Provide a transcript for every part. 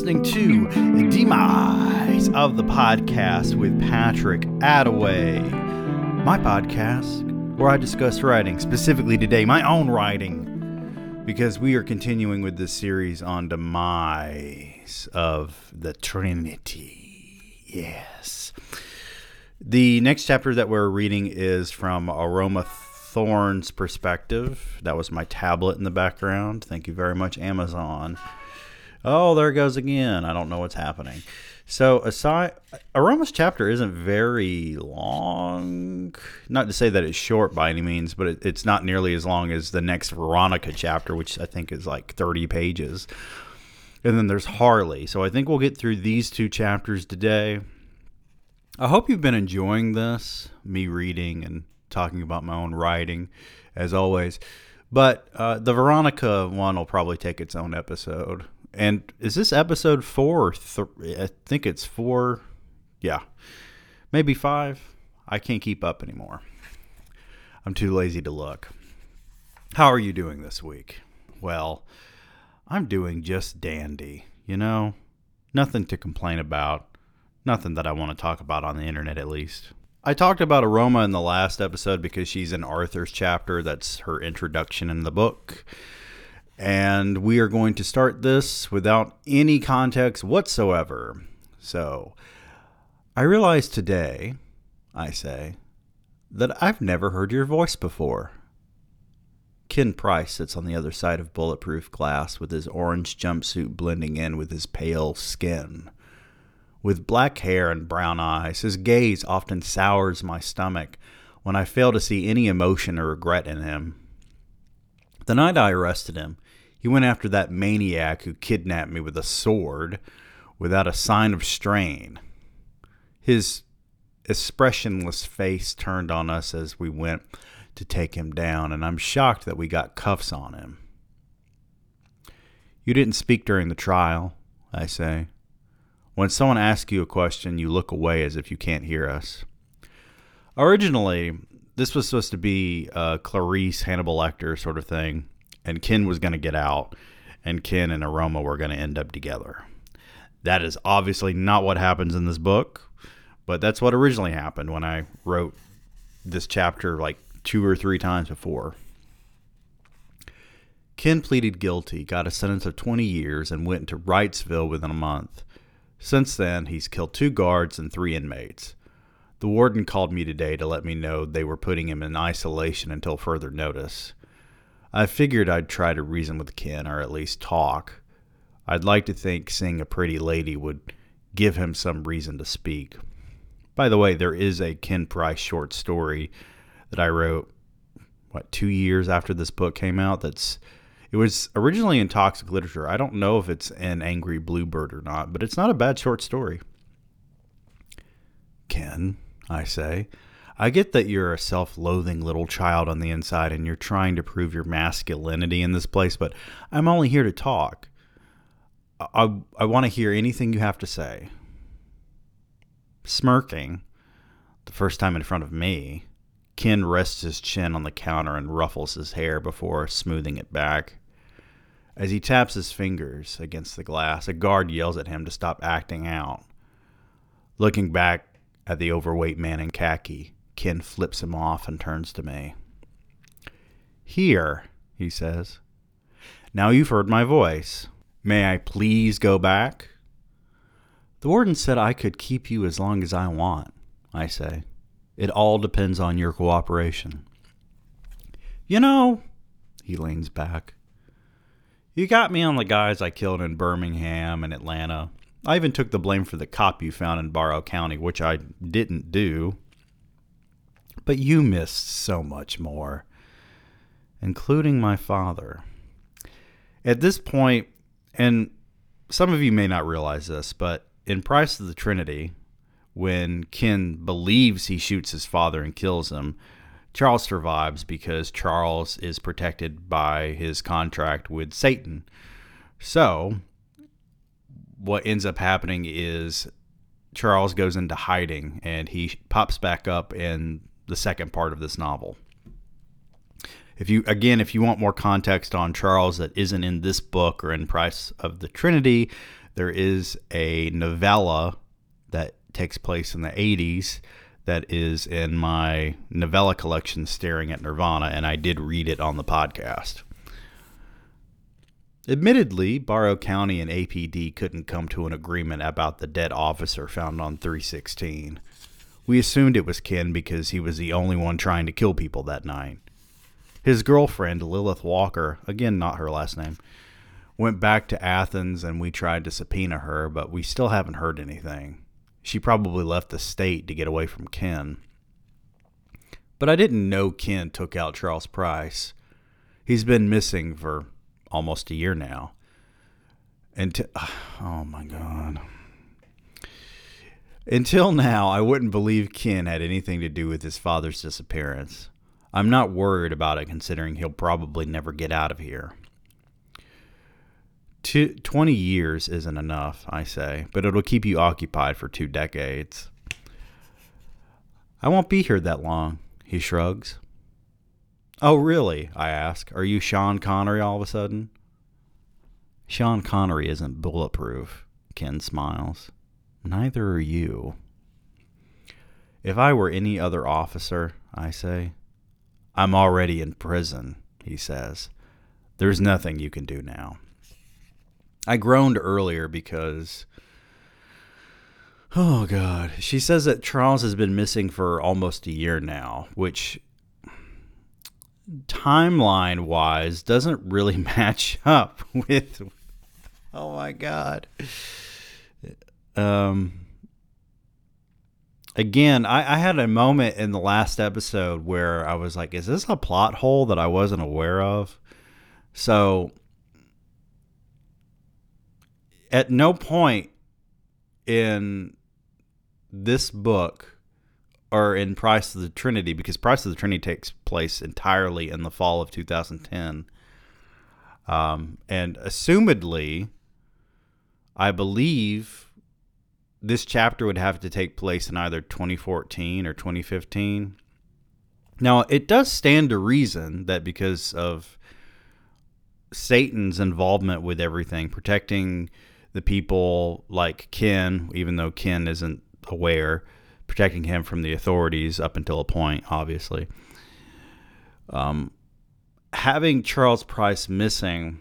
Listening to Demise of the Podcast with Patrick Attaway, my podcast where I discuss writing, specifically today, my own writing, because we are continuing with this series on Demise of the Trinity. Yes. The next chapter that we're reading is from Aroma Thorn's perspective. That was my tablet in the background. Thank you very much, Amazon. Oh, there it goes again. I don't know what's happening. So, aside, Aroma's chapter isn't very long. Not to say that it's short by any means, but it, it's not nearly as long as the next Veronica chapter, which I think is like 30 pages. And then there's Harley. So, I think we'll get through these two chapters today. I hope you've been enjoying this, me reading and talking about my own writing, as always. But uh, the Veronica one will probably take its own episode. And is this episode four th- I think it's four. Yeah, maybe five. I can't keep up anymore. I'm too lazy to look. How are you doing this week? Well, I'm doing just dandy. You know, nothing to complain about. Nothing that I want to talk about on the internet, at least. I talked about Aroma in the last episode because she's in Arthur's chapter. That's her introduction in the book. And we are going to start this without any context whatsoever. So, I realized today, I say, that I've never heard your voice before. Ken Price sits on the other side of bulletproof glass with his orange jumpsuit blending in with his pale skin. With black hair and brown eyes, his gaze often sours my stomach when I fail to see any emotion or regret in him. The night I arrested him, he went after that maniac who kidnapped me with a sword without a sign of strain. His expressionless face turned on us as we went to take him down, and I'm shocked that we got cuffs on him. You didn't speak during the trial, I say. When someone asks you a question, you look away as if you can't hear us. Originally, this was supposed to be a Clarice Hannibal Lecter sort of thing, and Ken was going to get out, and Ken and Aroma were going to end up together. That is obviously not what happens in this book, but that's what originally happened when I wrote this chapter like two or three times before. Ken pleaded guilty, got a sentence of 20 years, and went to Wrightsville within a month. Since then, he's killed two guards and three inmates. The warden called me today to let me know they were putting him in isolation until further notice. I figured I'd try to reason with Ken, or at least talk. I'd like to think seeing a pretty lady would give him some reason to speak. By the way, there is a Ken Price short story that I wrote, what, two years after this book came out that's it was originally in Toxic Literature. I don't know if it's in Angry Bluebird or not, but it's not a bad short story. Ken, I say, I get that you're a self loathing little child on the inside and you're trying to prove your masculinity in this place, but I'm only here to talk. I, I want to hear anything you have to say. Smirking, the first time in front of me, Ken rests his chin on the counter and ruffles his hair before smoothing it back. As he taps his fingers against the glass, a guard yells at him to stop acting out. Looking back at the overweight man in khaki, Ken flips him off and turns to me. Here, he says. Now you've heard my voice. May I please go back? The warden said I could keep you as long as I want, I say. It all depends on your cooperation. You know, he leans back. You got me on the guys I killed in Birmingham and Atlanta. I even took the blame for the cop you found in Barrow County, which I didn't do. But you missed so much more, including my father. At this point, and some of you may not realize this, but in Price of the Trinity, when Ken believes he shoots his father and kills him, Charles survives because Charles is protected by his contract with Satan. So, what ends up happening is Charles goes into hiding and he pops back up in the second part of this novel. If you again, if you want more context on Charles that isn't in this book or in Price of the Trinity, there is a novella that takes place in the 80s that is in my novella collection Staring at Nirvana and I did read it on the podcast. Admittedly, Barrow County and APD couldn't come to an agreement about the dead officer found on 316. We assumed it was Ken because he was the only one trying to kill people that night. His girlfriend, Lilith Walker, again not her last name, went back to Athens and we tried to subpoena her, but we still haven't heard anything. She probably left the state to get away from Ken. But I didn't know Ken took out Charles Price. He's been missing for almost a year now. And oh my god. Until now, I wouldn't believe Ken had anything to do with his father's disappearance. I'm not worried about it considering he'll probably never get out of here. 20 years isn't enough, I say, but it'll keep you occupied for two decades. I won't be here that long, he shrugs. Oh, really? I ask. Are you Sean Connery all of a sudden? Sean Connery isn't bulletproof, Ken smiles. Neither are you. If I were any other officer, I say, I'm already in prison, he says. There's nothing you can do now. I groaned earlier because. Oh, God. She says that Charles has been missing for almost a year now, which timeline wise doesn't really match up with oh my god um again I, I had a moment in the last episode where i was like is this a plot hole that i wasn't aware of so at no point in this book or in Price of the Trinity, because Price of the Trinity takes place entirely in the fall of 2010. Um, and assumedly, I believe this chapter would have to take place in either 2014 or 2015. Now, it does stand to reason that because of Satan's involvement with everything, protecting the people like Ken, even though Ken isn't aware, protecting him from the authorities up until a point, obviously. Um, having Charles Price missing,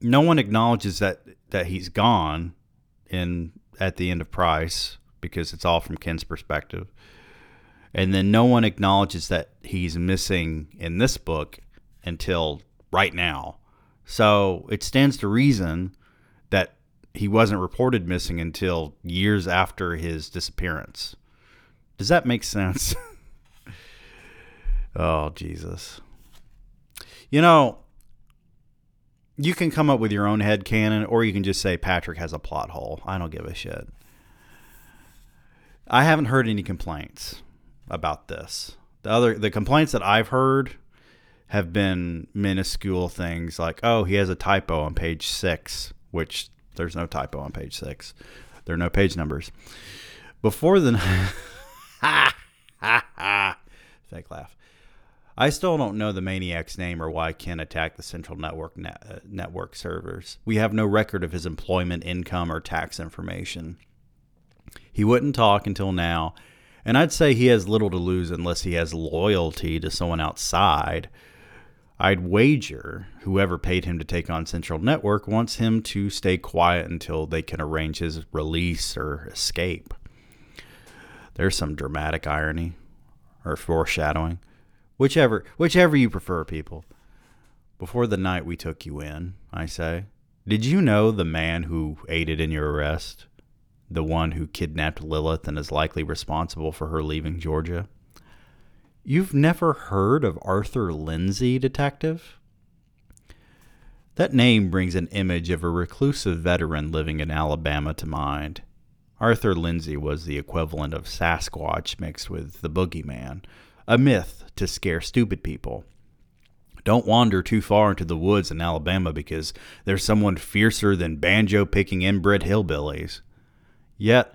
no one acknowledges that that he's gone in at the end of Price because it's all from Ken's perspective. And then no one acknowledges that he's missing in this book until right now. So it stands to reason that he wasn't reported missing until years after his disappearance. Does that make sense? oh, Jesus. You know, you can come up with your own head canon, or you can just say Patrick has a plot hole. I don't give a shit. I haven't heard any complaints about this. The other the complaints that I've heard have been minuscule things like, oh, he has a typo on page six, which there's no typo on page six. There are no page numbers. Before the ha ha ha. fake laugh. I still don't know the maniac's name or why Ken attacked the Central Network net, uh, network servers. We have no record of his employment, income, or tax information. He wouldn't talk until now, and I'd say he has little to lose unless he has loyalty to someone outside I'd wager whoever paid him to take on Central Network wants him to stay quiet until they can arrange his release or escape. There's some dramatic irony or foreshadowing. Whichever whichever you prefer, people. Before the night we took you in, I say, did you know the man who aided in your arrest? The one who kidnapped Lilith and is likely responsible for her leaving Georgia? You've never heard of Arthur Lindsay, detective? That name brings an image of a reclusive veteran living in Alabama to mind. Arthur Lindsay was the equivalent of Sasquatch mixed with the boogeyman, a myth to scare stupid people. Don't wander too far into the woods in Alabama because there's someone fiercer than banjo picking inbred hillbillies. Yet,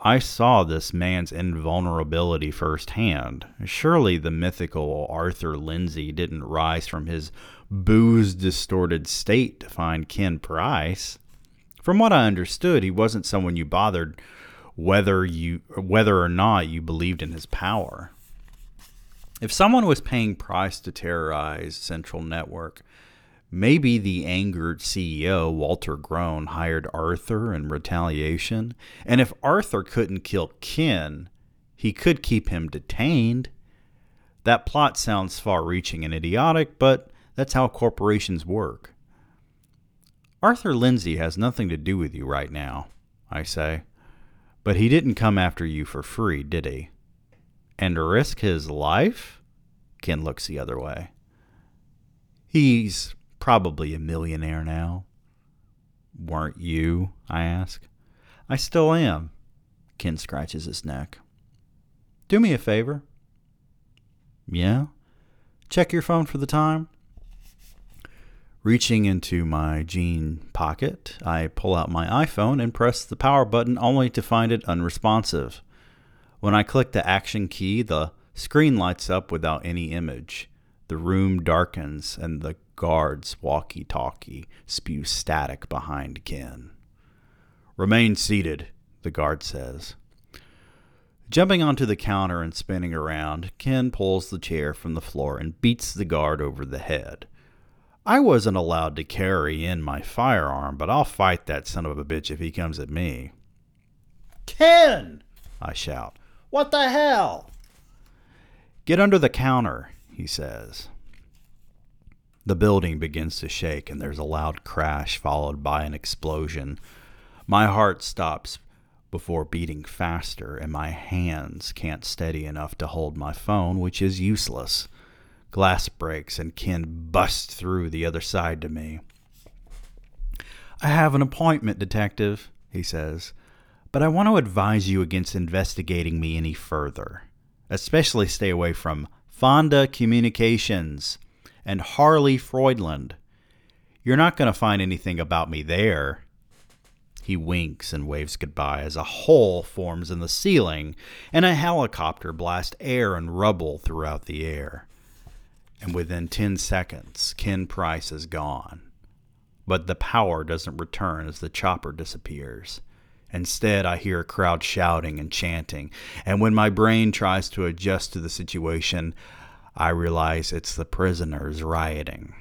I saw this man's invulnerability firsthand. Surely the mythical Arthur Lindsay didn't rise from his booze distorted state to find Ken Price. From what I understood, he wasn't someone you bothered whether you whether or not you believed in his power. If someone was paying Price to terrorize Central Network, maybe the angered CEO, Walter Groen, hired Arthur in retaliation. And if Arthur couldn't kill Ken, he could keep him detained. That plot sounds far reaching and idiotic, but that's how corporations work. Arthur Lindsay has nothing to do with you right now, I say. But he didn't come after you for free, did he? And risk his life? Ken looks the other way. He's probably a millionaire now. Weren't you? I ask. I still am. Ken scratches his neck. Do me a favor. Yeah? Check your phone for the time. Reaching into my jean pocket, I pull out my iPhone and press the power button only to find it unresponsive. When I click the action key, the screen lights up without any image. The room darkens and the guard's walkie talkie spews static behind Ken. Remain seated, the guard says. Jumping onto the counter and spinning around, Ken pulls the chair from the floor and beats the guard over the head. I wasn't allowed to carry in my firearm, but I'll fight that son of a bitch if he comes at me. Ken! I shout. What the hell? Get under the counter, he says. The building begins to shake, and there's a loud crash followed by an explosion. My heart stops before beating faster, and my hands can't steady enough to hold my phone, which is useless. Glass breaks and Ken busts through the other side to me. I have an appointment, detective, he says, but I want to advise you against investigating me any further. Especially stay away from Fonda Communications and Harley Freudland. You're not going to find anything about me there. He winks and waves goodbye as a hole forms in the ceiling and a helicopter blasts air and rubble throughout the air and within 10 seconds, Ken Price is gone. But the power doesn't return as the chopper disappears. Instead, I hear a crowd shouting and chanting, and when my brain tries to adjust to the situation, I realize it's the prisoners rioting.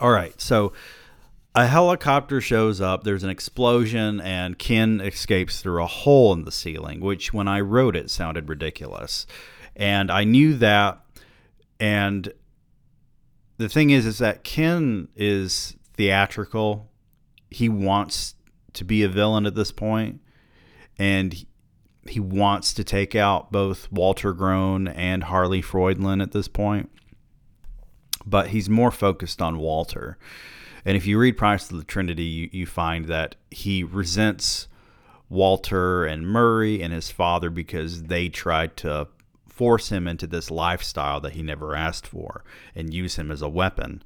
All right, so a helicopter shows up, there's an explosion, and Ken escapes through a hole in the ceiling, which when I wrote it sounded ridiculous. And I knew that and the thing is, is that Ken is theatrical. He wants to be a villain at this point, and he wants to take out both Walter Groen and Harley Freudlin at this point. But he's more focused on Walter. And if you read Price of the Trinity, you, you find that he resents Walter and Murray and his father because they tried to force him into this lifestyle that he never asked for and use him as a weapon.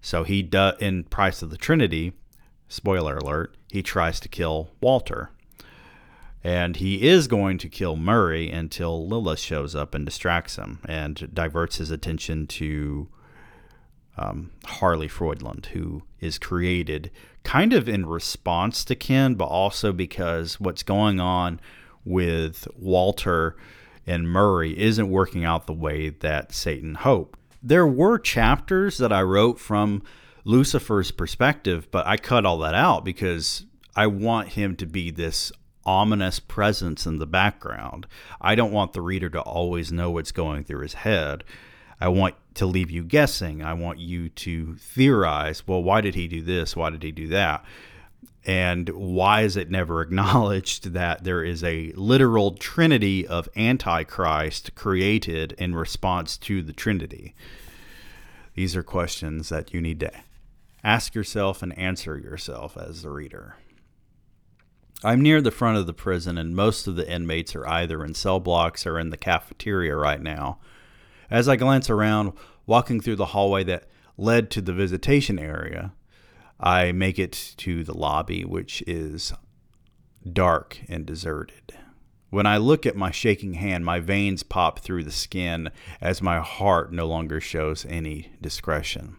So he does in Price of the Trinity, spoiler alert, he tries to kill Walter. And he is going to kill Murray until Lilith shows up and distracts him and diverts his attention to um, Harley Freudland, who is created kind of in response to Ken, but also because what's going on with Walter and Murray isn't working out the way that Satan hoped. There were chapters that I wrote from Lucifer's perspective, but I cut all that out because I want him to be this ominous presence in the background. I don't want the reader to always know what's going through his head. I want to leave you guessing. I want you to theorize, well, why did he do this? Why did he do that? And why is it never acknowledged that there is a literal trinity of Antichrist created in response to the Trinity? These are questions that you need to ask yourself and answer yourself as the reader. I'm near the front of the prison, and most of the inmates are either in cell blocks or in the cafeteria right now. As I glance around, walking through the hallway that led to the visitation area, I make it to the lobby, which is dark and deserted. When I look at my shaking hand, my veins pop through the skin as my heart no longer shows any discretion.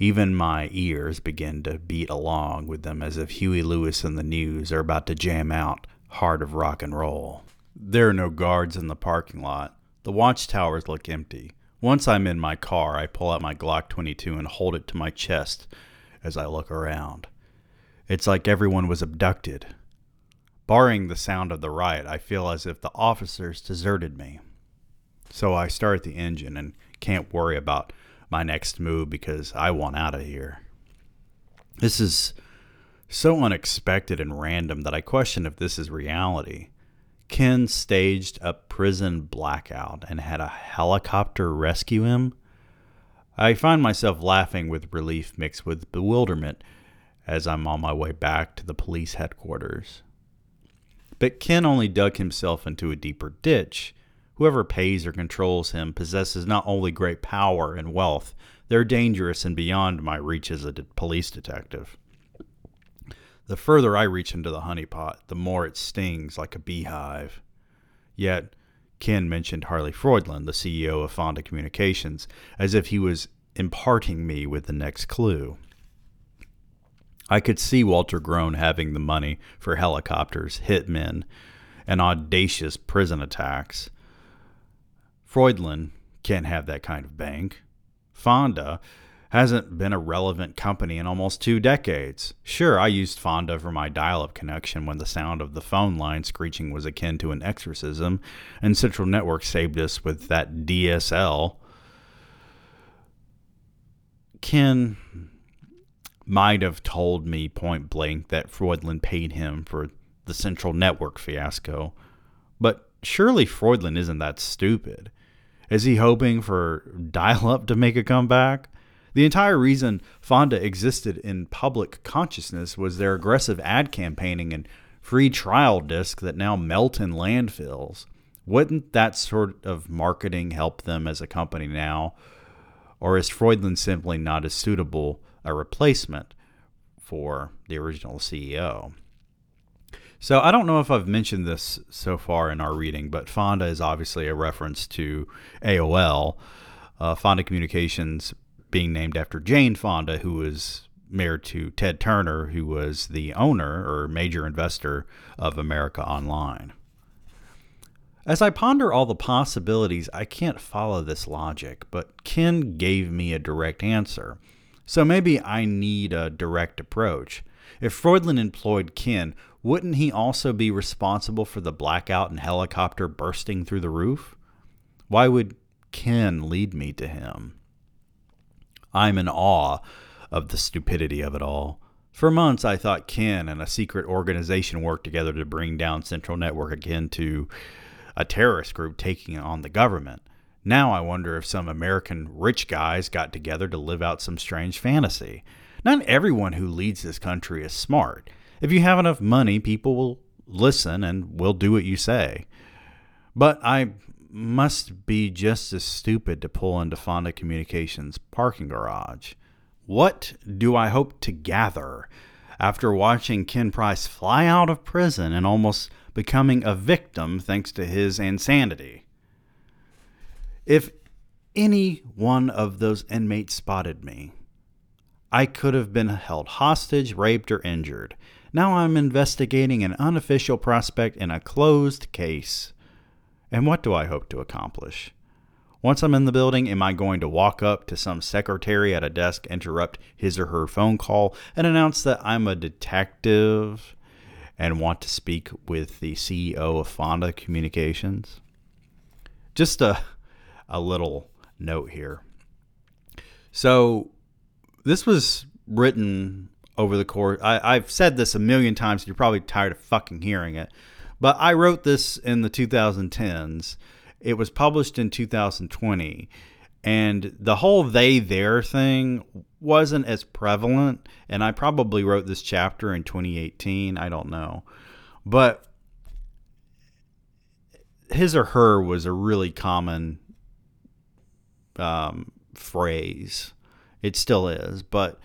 Even my ears begin to beat along with them as if Huey Lewis and the News are about to jam out Heart of Rock and Roll. There are no guards in the parking lot. The watchtowers look empty. Once I'm in my car, I pull out my Glock 22 and hold it to my chest as I look around. It's like everyone was abducted. Barring the sound of the riot, I feel as if the officers deserted me. So I start the engine and can't worry about my next move because I want out of here. This is so unexpected and random that I question if this is reality. Ken staged a prison blackout and had a helicopter rescue him. I find myself laughing with relief mixed with bewilderment as I'm on my way back to the police headquarters. But Ken only dug himself into a deeper ditch. Whoever pays or controls him possesses not only great power and wealth, they're dangerous and beyond my reach as a de- police detective. The further I reach into the honeypot, the more it stings like a beehive. Yet, Ken mentioned Harley Freudlin, the CEO of Fonda Communications, as if he was imparting me with the next clue. I could see Walter Groen having the money for helicopters, hitmen, and audacious prison attacks. Freudlin can't have that kind of bank. Fonda hasn't been a relevant company in almost two decades. Sure, I used Fonda for my dial up connection when the sound of the phone line screeching was akin to an exorcism, and Central Network saved us with that DSL. Ken might have told me point blank that Freudlin paid him for the Central Network fiasco, but surely Freudlin isn't that stupid. Is he hoping for dial up to make a comeback? The entire reason Fonda existed in public consciousness was their aggressive ad campaigning and free trial disc that now melt in landfills. Wouldn't that sort of marketing help them as a company now? Or is Freudland simply not as suitable a replacement for the original CEO? So I don't know if I've mentioned this so far in our reading, but Fonda is obviously a reference to AOL. Uh, Fonda Communications being named after Jane Fonda, who was married to Ted Turner, who was the owner or major investor of America Online. As I ponder all the possibilities, I can't follow this logic, but Ken gave me a direct answer. So maybe I need a direct approach. If Freudlin employed Ken, wouldn't he also be responsible for the blackout and helicopter bursting through the roof? Why would Ken lead me to him? I'm in awe of the stupidity of it all. For months, I thought Ken and a secret organization worked together to bring down Central Network again to a terrorist group taking on the government. Now I wonder if some American rich guys got together to live out some strange fantasy. Not everyone who leads this country is smart. If you have enough money, people will listen and will do what you say. But I must be just as stupid to pull into Fonda Communications' parking garage. What do I hope to gather after watching Ken Price fly out of prison and almost becoming a victim thanks to his insanity? If any one of those inmates spotted me, I could have been held hostage, raped, or injured. Now I'm investigating an unofficial prospect in a closed case. And what do I hope to accomplish? Once I'm in the building, am I going to walk up to some secretary at a desk, interrupt his or her phone call, and announce that I'm a detective and want to speak with the CEO of Fonda Communications? Just a, a little note here. So, this was written over the course. I, I've said this a million times. You're probably tired of fucking hearing it. But I wrote this in the 2010s. It was published in 2020. And the whole they there thing wasn't as prevalent. And I probably wrote this chapter in 2018. I don't know. But his or her was a really common um, phrase. It still is. But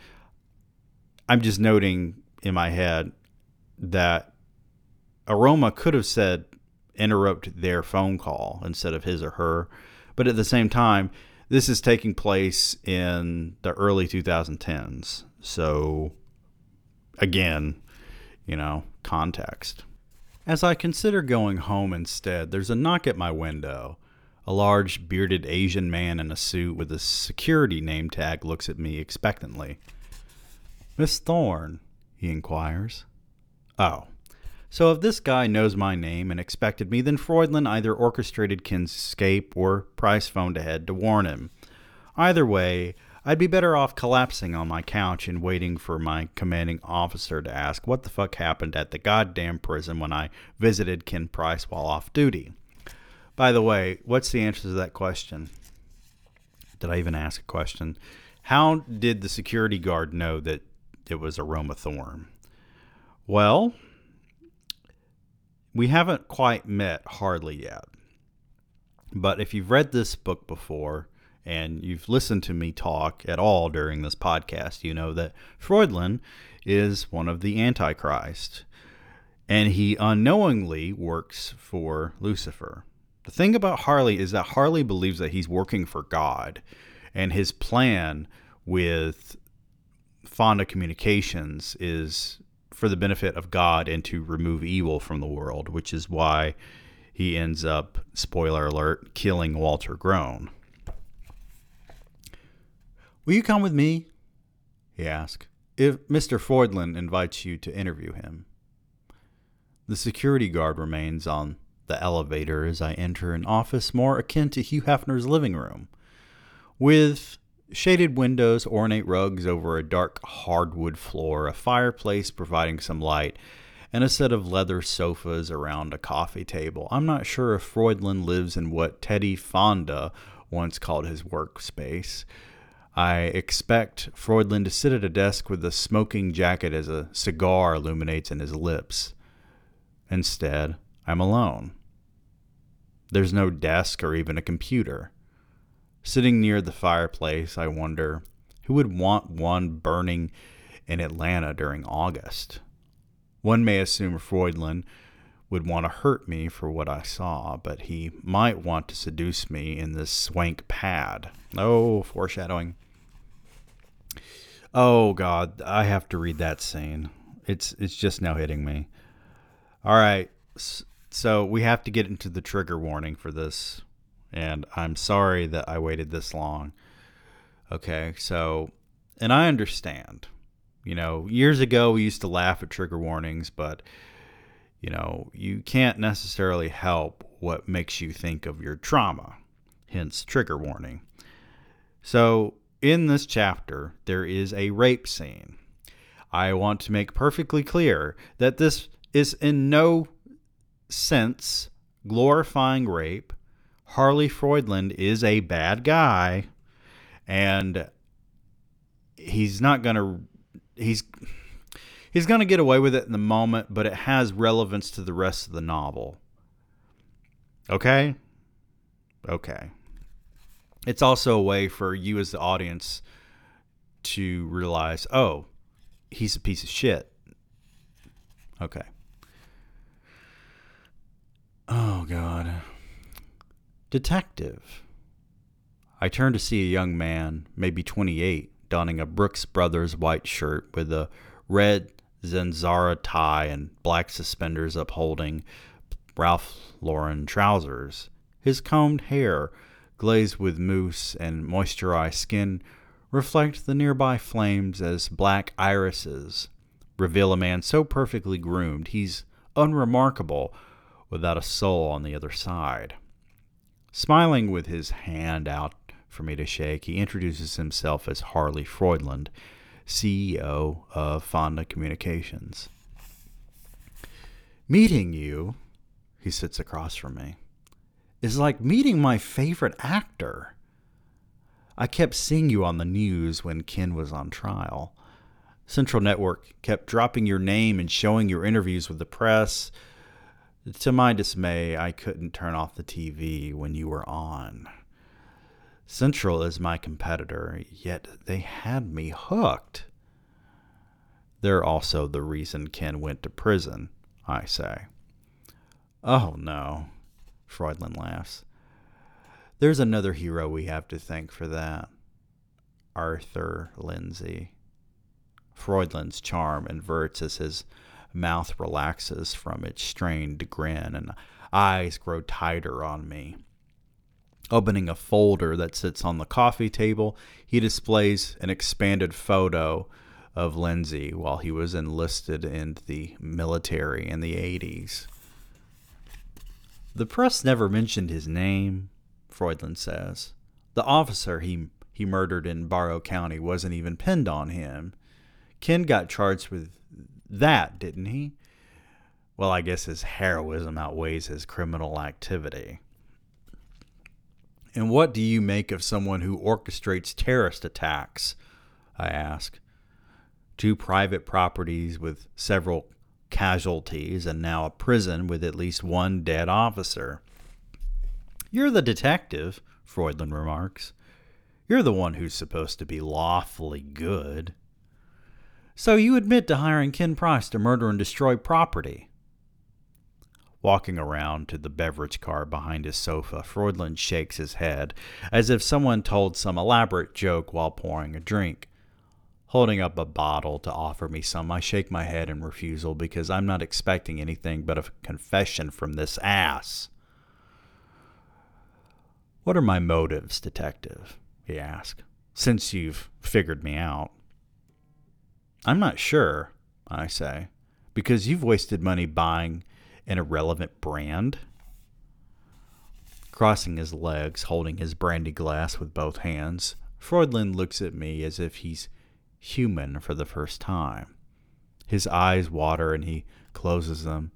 I'm just noting in my head that Aroma could have said interrupt their phone call instead of his or her. But at the same time, this is taking place in the early 2010s. So, again, you know, context. As I consider going home instead, there's a knock at my window. A large, bearded Asian man in a suit with a security name tag looks at me expectantly. Miss Thorne, he inquires. Oh. So if this guy knows my name and expected me, then Freudlin either orchestrated Ken's escape or Price phoned ahead to warn him. Either way, I'd be better off collapsing on my couch and waiting for my commanding officer to ask what the fuck happened at the goddamn prison when I visited Ken Price while off duty. By the way, what's the answer to that question? Did I even ask a question? How did the security guard know that it was Aroma Thorne? Well, we haven't quite met Harley yet. But if you've read this book before and you've listened to me talk at all during this podcast, you know that Freudlin is one of the Antichrist. And he unknowingly works for Lucifer. The thing about Harley is that Harley believes that he's working for God, and his plan with Fonda Communications is for the benefit of God and to remove evil from the world, which is why he ends up, spoiler alert, killing Walter Groen. Will you come with me? he asked. If Mr. Freudlin invites you to interview him. The security guard remains on the elevator as I enter an office more akin to Hugh Hefner's living room, with shaded windows, ornate rugs over a dark hardwood floor, a fireplace providing some light, and a set of leather sofas around a coffee table. I'm not sure if Freudlin lives in what Teddy Fonda once called his workspace. I expect Freudlin to sit at a desk with a smoking jacket as a cigar illuminates in his lips. Instead, I'm alone. There's no desk or even a computer. Sitting near the fireplace, I wonder who would want one burning in Atlanta during August? One may assume Freudlin would want to hurt me for what I saw, but he might want to seduce me in this swank pad. Oh, foreshadowing. Oh God, I have to read that scene. It's it's just now hitting me. All right, so we have to get into the trigger warning for this, and I'm sorry that I waited this long. Okay, so, and I understand. You know, years ago we used to laugh at trigger warnings, but you know, you can't necessarily help what makes you think of your trauma, hence trigger warning. So, in this chapter, there is a rape scene. I want to make perfectly clear that this is in no sense glorifying rape. Harley Freudland is a bad guy, and he's not going to he's he's going to get away with it in the moment, but it has relevance to the rest of the novel. Okay? Okay. It's also a way for you as the audience to realize, oh, he's a piece of shit. Okay. Oh, God. Detective. I turn to see a young man, maybe 28, donning a Brooks Brothers white shirt with a red Zanzara tie and black suspenders upholding Ralph Lauren trousers. His combed hair, glazed with mousse and moisturized skin, reflect the nearby flames as black irises reveal a man so perfectly groomed he's unremarkable without a soul on the other side. Smiling with his hand out for me to shake, he introduces himself as Harley Freudland, CEO of Fonda Communications. Meeting you, he sits across from me, is like meeting my favorite actor. I kept seeing you on the news when Ken was on trial. Central Network kept dropping your name and showing your interviews with the press to my dismay, I couldn't turn off the TV when you were on. Central is my competitor, yet they had me hooked. They're also the reason Ken went to prison, I say. Oh no, Freudlin laughs. There's another hero we have to thank for that Arthur Lindsay. Freudlin's charm inverts as his mouth relaxes from its strained grin and eyes grow tighter on me. Opening a folder that sits on the coffee table, he displays an expanded photo of Lindsay while he was enlisted in the military in the 80s. The press never mentioned his name, Freudlin says. The officer he, he murdered in Barrow County wasn't even pinned on him. Ken got charged with that, didn't he? Well, I guess his heroism outweighs his criminal activity. And what do you make of someone who orchestrates terrorist attacks? I ask. Two private properties with several casualties and now a prison with at least one dead officer. You're the detective, Freudlin remarks. You're the one who's supposed to be lawfully good. So you admit to hiring Ken Price to murder and destroy property. Walking around to the beverage car behind his sofa, Freudlin shakes his head as if someone told some elaborate joke while pouring a drink. Holding up a bottle to offer me some, I shake my head in refusal because I'm not expecting anything but a confession from this ass. What are my motives, detective? he asks, since you've figured me out. I'm not sure, I say, because you've wasted money buying an irrelevant brand. Crossing his legs, holding his brandy glass with both hands, Freudlin looks at me as if he's human for the first time. His eyes water and he closes them.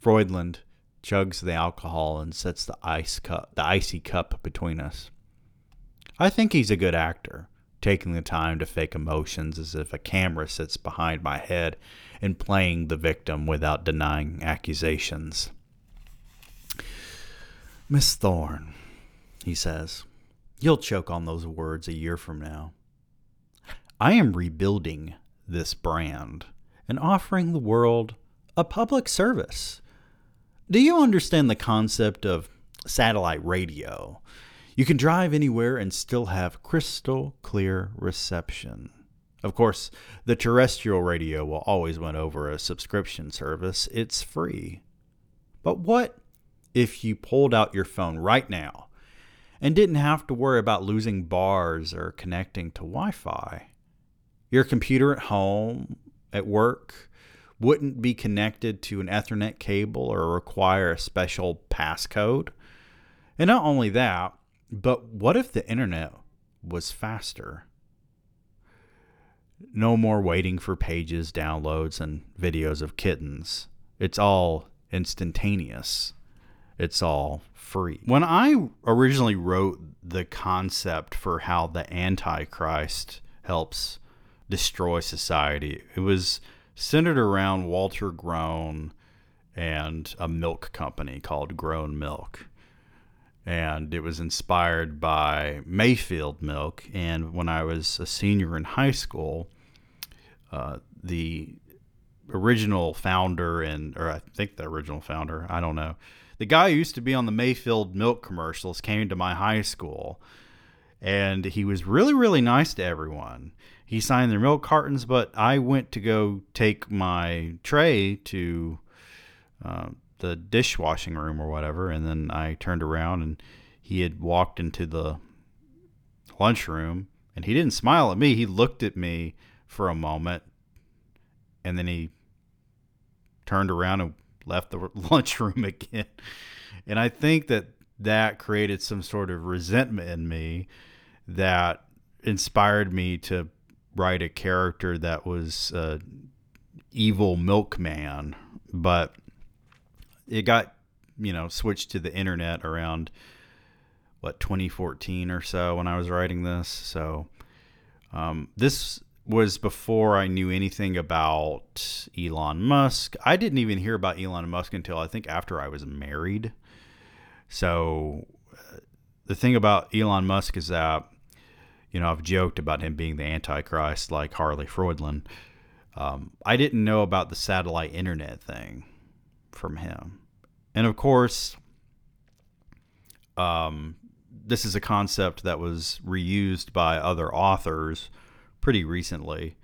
Freudland chugs the alcohol and sets the ice cup, the icy cup between us. I think he's a good actor, taking the time to fake emotions as if a camera sits behind my head and playing the victim without denying accusations. Miss Thorne, he says, you'll choke on those words a year from now. I am rebuilding this brand and offering the world a public service. Do you understand the concept of satellite radio? You can drive anywhere and still have crystal clear reception. Of course, the terrestrial radio will always win over a subscription service. It's free. But what if you pulled out your phone right now and didn't have to worry about losing bars or connecting to Wi Fi? Your computer at home, at work, wouldn't be connected to an Ethernet cable or require a special passcode. And not only that, but what if the internet was faster? no more waiting for pages, downloads, and videos of kittens. It's all instantaneous. It's all free. When I originally wrote the concept for how the Antichrist helps destroy society, it was centered around Walter Groen and a milk company called Groen Milk. And it was inspired by Mayfield milk. And when I was a senior in high school, uh, the original founder and or I think the original founder, I don't know. The guy who used to be on the Mayfield milk commercials came to my high school and he was really really nice to everyone. He signed their milk cartons, but I went to go take my tray to uh, the dishwashing room or whatever, and then I turned around and he had walked into the lunchroom and he didn't smile at me. He looked at me for a moment, and then he turned around and left the lunchroom again. And I think that that created some sort of resentment in me that inspired me to write a character that was a evil milkman. But it got, you know, switched to the internet around what 2014 or so when I was writing this. So um, this was before I knew anything about Elon Musk. I didn't even hear about Elon Musk until I think after I was married. So uh, the thing about Elon Musk is that you know I've joked about him being the antichrist like Harley Freudlin. Um, I didn't know about the satellite internet thing. From him. And of course, um, this is a concept that was reused by other authors pretty recently.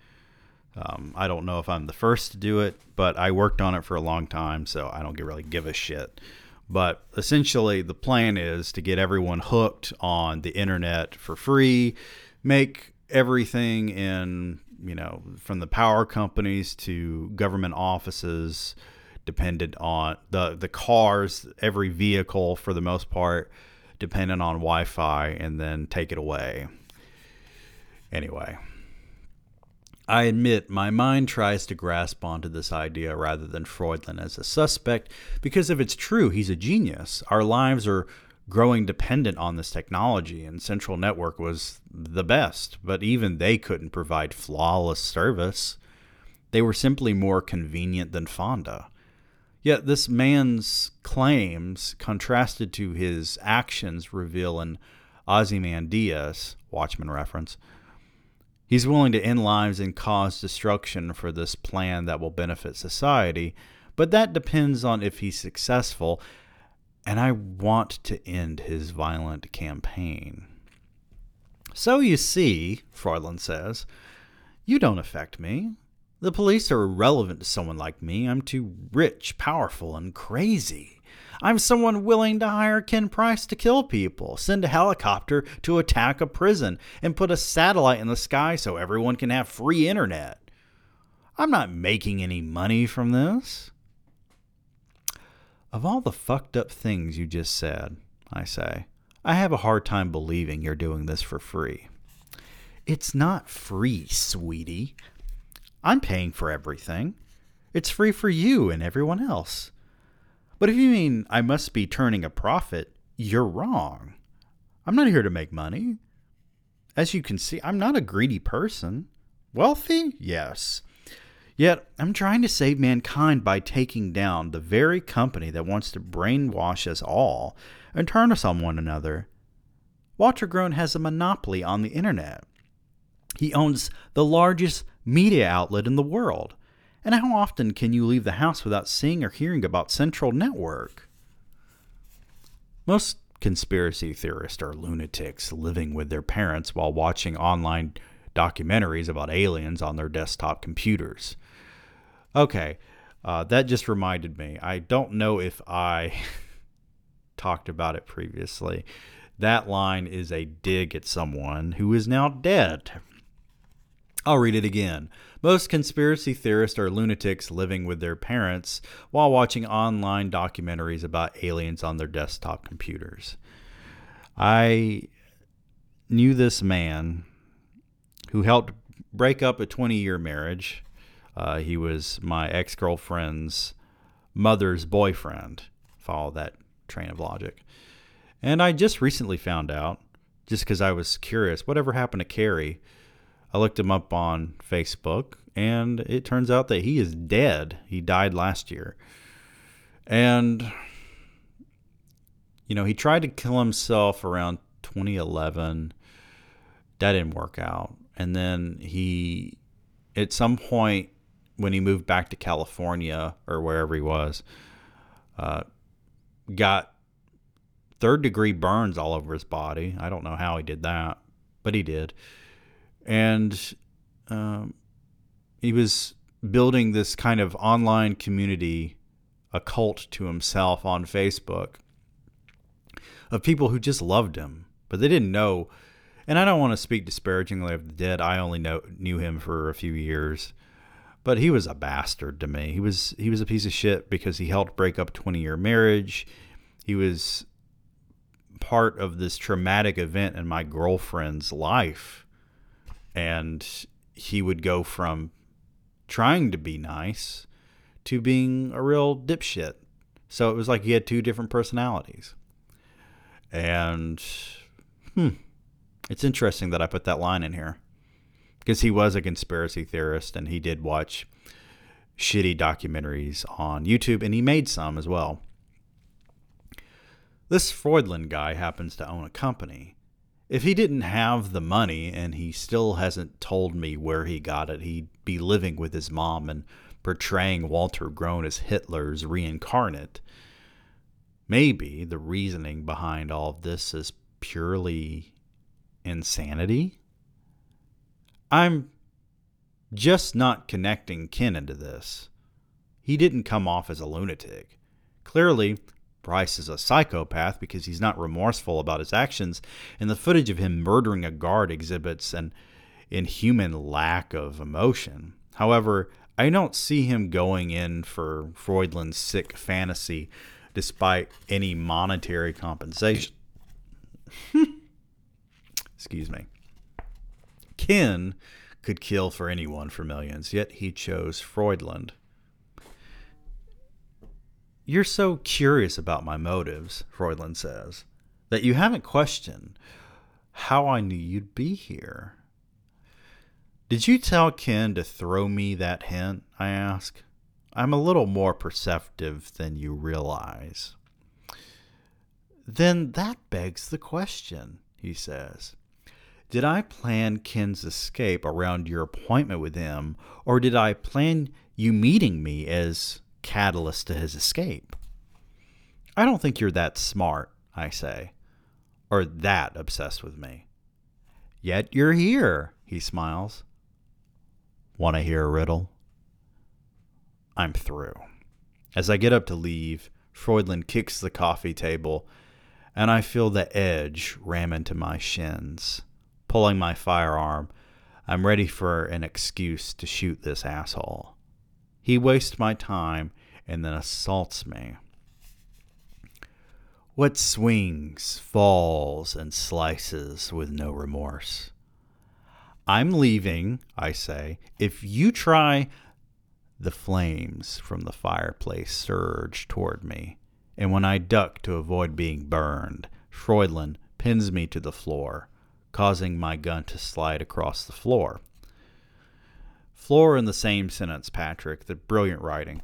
Um, I don't know if I'm the first to do it, but I worked on it for a long time, so I don't really give a shit. But essentially, the plan is to get everyone hooked on the internet for free, make everything in, you know, from the power companies to government offices dependent on the the cars, every vehicle for the most part dependent on Wi-Fi and then take it away. Anyway, I admit my mind tries to grasp onto this idea rather than Freudlin as a suspect because if it's true, he's a genius. Our lives are growing dependent on this technology, and Central Network was the best, but even they couldn't provide flawless service. They were simply more convenient than Fonda. Yet this man's claims, contrasted to his actions, reveal an Ozymandias, Watchmen reference, He's willing to end lives and cause destruction for this plan that will benefit society, but that depends on if he's successful, and I want to end his violent campaign. So you see, Freudlin says, you don't affect me. The police are irrelevant to someone like me. I'm too rich, powerful, and crazy. I'm someone willing to hire Ken Price to kill people, send a helicopter to attack a prison, and put a satellite in the sky so everyone can have free internet. I'm not making any money from this. Of all the fucked up things you just said, I say, I have a hard time believing you're doing this for free. It's not free, sweetie. I'm paying for everything. It's free for you and everyone else. But if you mean I must be turning a profit, you're wrong. I'm not here to make money. As you can see, I'm not a greedy person. Wealthy? Yes. Yet, I'm trying to save mankind by taking down the very company that wants to brainwash us all and turn us on one another. Walter Groen has a monopoly on the internet. He owns the largest media outlet in the world. And how often can you leave the house without seeing or hearing about Central Network? Most conspiracy theorists are lunatics living with their parents while watching online documentaries about aliens on their desktop computers. Okay, uh, that just reminded me. I don't know if I talked about it previously. That line is a dig at someone who is now dead. I'll read it again. Most conspiracy theorists are lunatics living with their parents while watching online documentaries about aliens on their desktop computers. I knew this man who helped break up a 20 year marriage. Uh, he was my ex girlfriend's mother's boyfriend. Follow that train of logic. And I just recently found out, just because I was curious, whatever happened to Carrie? I looked him up on Facebook, and it turns out that he is dead. He died last year. And, you know, he tried to kill himself around 2011. That didn't work out. And then he, at some point, when he moved back to California or wherever he was, uh, got third degree burns all over his body. I don't know how he did that, but he did and um, he was building this kind of online community, a cult to himself on Facebook of people who just loved him, but they didn't know. And I don't want to speak disparagingly of the dead. I only know knew him for a few years, but he was a bastard to me. He was he was a piece of shit because he helped break up a twenty year marriage. He was part of this traumatic event in my girlfriend's life and he would go from trying to be nice to being a real dipshit. So it was like he had two different personalities. And hmm, it's interesting that I put that line in here because he was a conspiracy theorist and he did watch shitty documentaries on YouTube and he made some as well. This Freudland guy happens to own a company If he didn't have the money and he still hasn't told me where he got it, he'd be living with his mom and portraying Walter Groen as Hitler's reincarnate. Maybe the reasoning behind all of this is purely insanity. I'm just not connecting Ken into this. He didn't come off as a lunatic. Clearly, Price is a psychopath because he's not remorseful about his actions, and the footage of him murdering a guard exhibits an inhuman lack of emotion. However, I don't see him going in for Freudland's sick fantasy despite any monetary compensation. Excuse me. Ken could kill for anyone for millions, yet he chose Freudland. You're so curious about my motives, Freudland says, that you haven't questioned how I knew you'd be here. Did you tell Ken to throw me that hint? I ask. I'm a little more perceptive than you realize. Then that begs the question, he says. Did I plan Ken's escape around your appointment with him, or did I plan you meeting me as catalyst to his escape? I don't think you're that smart, I say, or that obsessed with me. Yet you're here, he smiles. Want to hear a riddle? I'm through. As I get up to leave, Freudland kicks the coffee table, and I feel the edge ram into my shins pulling my firearm. I'm ready for an excuse to shoot this asshole. He wastes my time and then assaults me. What swings, falls, and slices with no remorse? I'm leaving, I say. If you try, the flames from the fireplace surge toward me, and when I duck to avoid being burned, Freudland pins me to the floor causing my gun to slide across the floor. Floor in the same sentence, Patrick. The brilliant writing.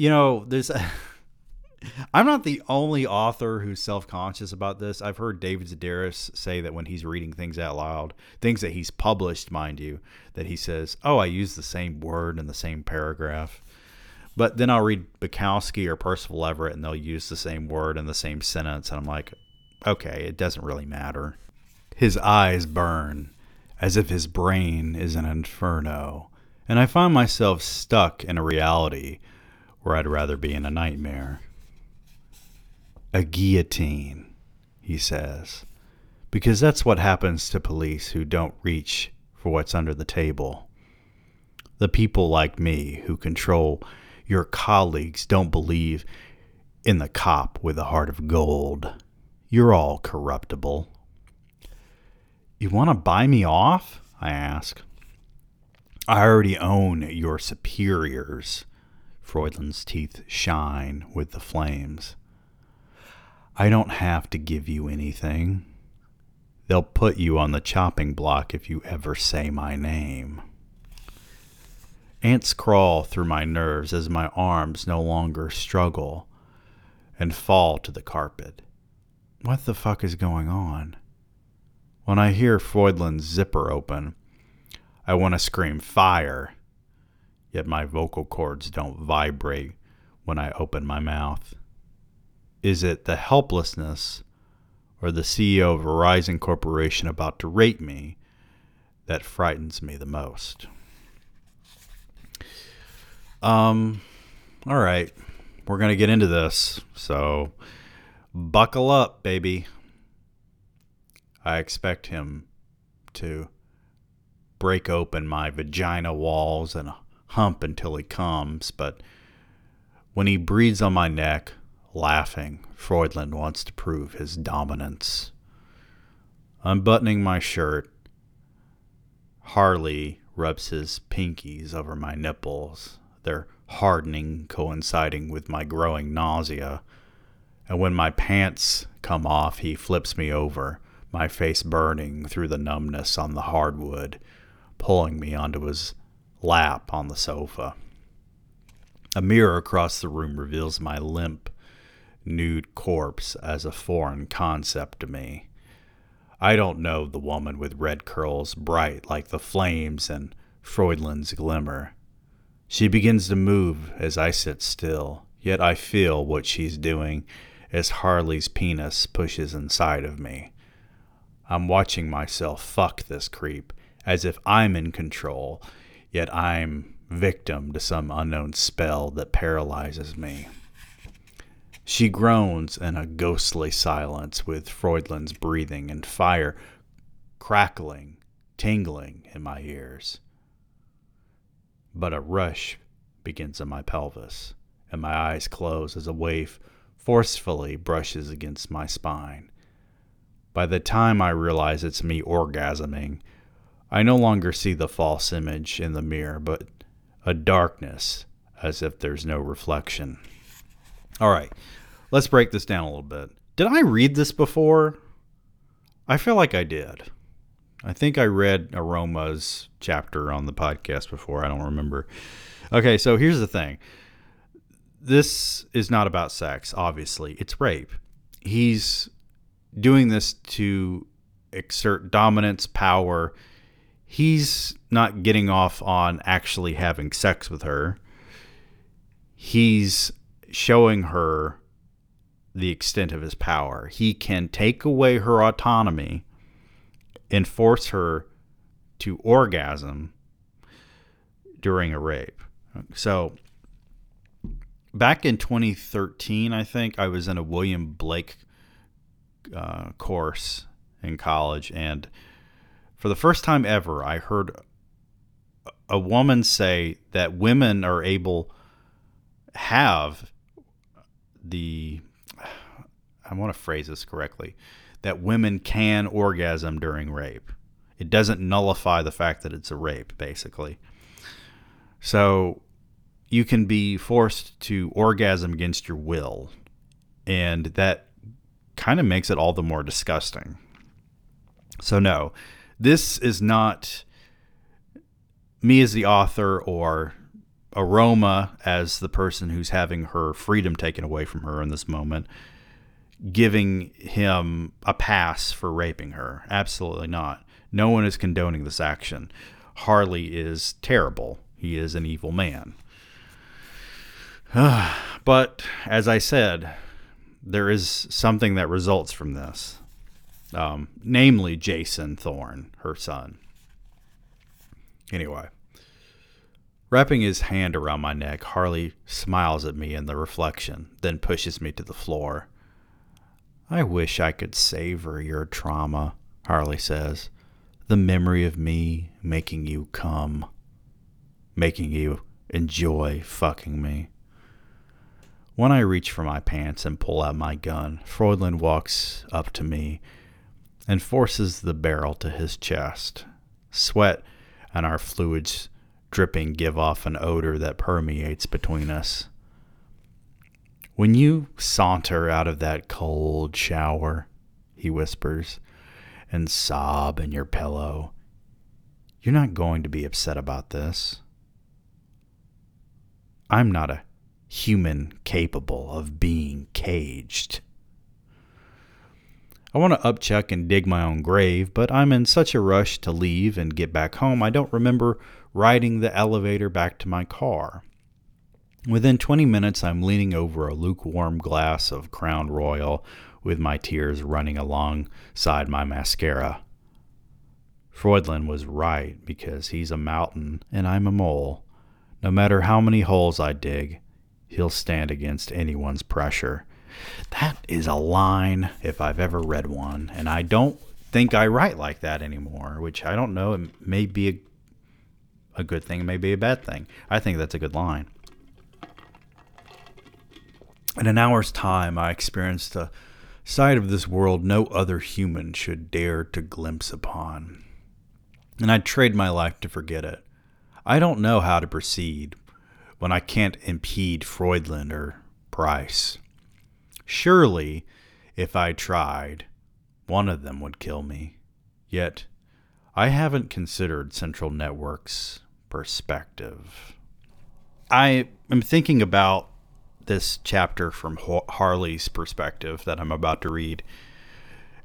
You know, there's. I'm not the only author who's self conscious about this. I've heard David Sedaris say that when he's reading things out loud, things that he's published, mind you, that he says, Oh, I use the same word in the same paragraph. But then I'll read Bukowski or Percival Everett and they'll use the same word in the same sentence. And I'm like, okay, it doesn't really matter. His eyes burn as if his brain is an inferno, and I find myself stuck in a reality where I'd rather be in a nightmare. A guillotine, he says, because that's what happens to police who don't reach for what's under the table. The people like me who control your colleagues don't believe in the cop with a heart of gold. You're all corruptible. You want to buy me off? I ask. I already own your superiors. Freudland's teeth shine with the flames. I don't have to give you anything. They'll put you on the chopping block if you ever say my name. Ants crawl through my nerves as my arms no longer struggle and fall to the carpet. What the fuck is going on? When I hear Freudland's zipper open, I want to scream fire, yet my vocal cords don't vibrate when I open my mouth. Is it the helplessness or the CEO of Verizon Corporation about to rape me that frightens me the most? Um, all right, we're going to get into this. So, Buckle up, baby. I expect him to break open my vagina walls and hump until he comes, but when he breathes on my neck, laughing, Freudland wants to prove his dominance. Unbuttoning my shirt, Harley rubs his pinkies over my nipples, their hardening coinciding with my growing nausea and when my pants come off, he flips me over, my face burning through the numbness on the hardwood, pulling me onto his lap on the sofa. A mirror across the room reveals my limp, nude corpse as a foreign concept to me. I don't know the woman with red curls bright like the flames in Freudlin's glimmer. She begins to move as I sit still, yet I feel what she's doing as Harley's penis pushes inside of me. I'm watching myself fuck this creep as if I'm in control, yet I'm victim to some unknown spell that paralyzes me. She groans in a ghostly silence with Freudlin's breathing and fire crackling, tingling in my ears. But a rush begins in my pelvis, and my eyes close as a wave forcefully brushes against my spine. By the time I realize it's me orgasming, I no longer see the false image in the mirror, but a darkness as if there's no reflection. All right, let's break this down a little bit. Did I read this before? I feel like I did. I think I read Aroma's chapter on the podcast before. I don't remember. Okay, so here's the thing this is not about sex, obviously. It's rape. He's doing this to exert dominance, power. He's not getting off on actually having sex with her. He's showing her the extent of his power. He can take away her autonomy and force her to orgasm during a rape. So, back in 2013, I think I was in a William Blake uh, course in college, and for the first time ever, I heard a woman say that women are able have the I want to phrase this correctly that women can orgasm during rape. It doesn't nullify the fact that it's a rape, basically. So you can be forced to orgasm against your will, and that kind of makes it all the more disgusting. So, no, this is not me as the author or Aroma as the person who's having her freedom taken away from her in this moment giving him a pass for raping her. Absolutely not. No one is condoning this action. Harley is terrible. He is an evil man. but as I said, there is something that results from this, um, namely Jason Thorn, her son. Anyway, wrapping his hand around my neck, Harley smiles at me in the reflection, then pushes me to the floor. I wish I could savor your trauma, Harley says. The memory of me making you come, making you enjoy fucking me. When I reach for my pants and pull out my gun, Freudlin walks up to me and forces the barrel to his chest. Sweat and our fluids dripping give off an odor that permeates between us. When you saunter out of that cold shower, he whispers, and sob in your pillow, you're not going to be upset about this. I'm not a human capable of being caged. I want to upchuck and dig my own grave, but I'm in such a rush to leave and get back home, I don't remember riding the elevator back to my car. Within 20 minutes, I'm leaning over a lukewarm glass of Crown Royal with my tears running alongside my mascara. Freudlin was right because he's a mountain and I'm a mole. No matter how many holes I dig, he'll stand against anyone's pressure. That is a line if I've ever read one, and I don't think I write like that anymore, which I don't know. It may be a, a good thing, it may be a bad thing. I think that's a good line. In an hour's time, I experienced a side of this world no other human should dare to glimpse upon. And I'd trade my life to forget it. I don't know how to proceed when I can't impede Freudlin or Price. Surely, if I tried, one of them would kill me. Yet, I haven't considered Central Network's perspective. I am thinking about this chapter from Harley's perspective that I'm about to read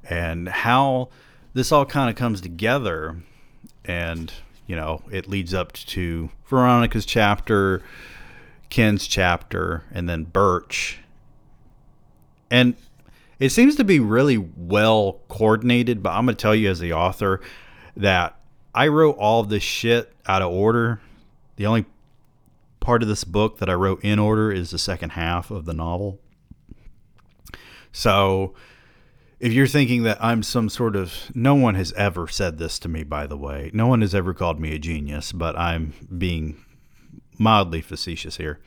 and how this all kind of comes together and you know it leads up to Veronica's chapter Ken's chapter and then Birch and it seems to be really well coordinated but I'm going to tell you as the author that I wrote all this shit out of order the only part of this book that I wrote in order is the second half of the novel so if you're thinking that I'm some sort of no one has ever said this to me by the way. No one has ever called me a genius, but I'm being mildly facetious here.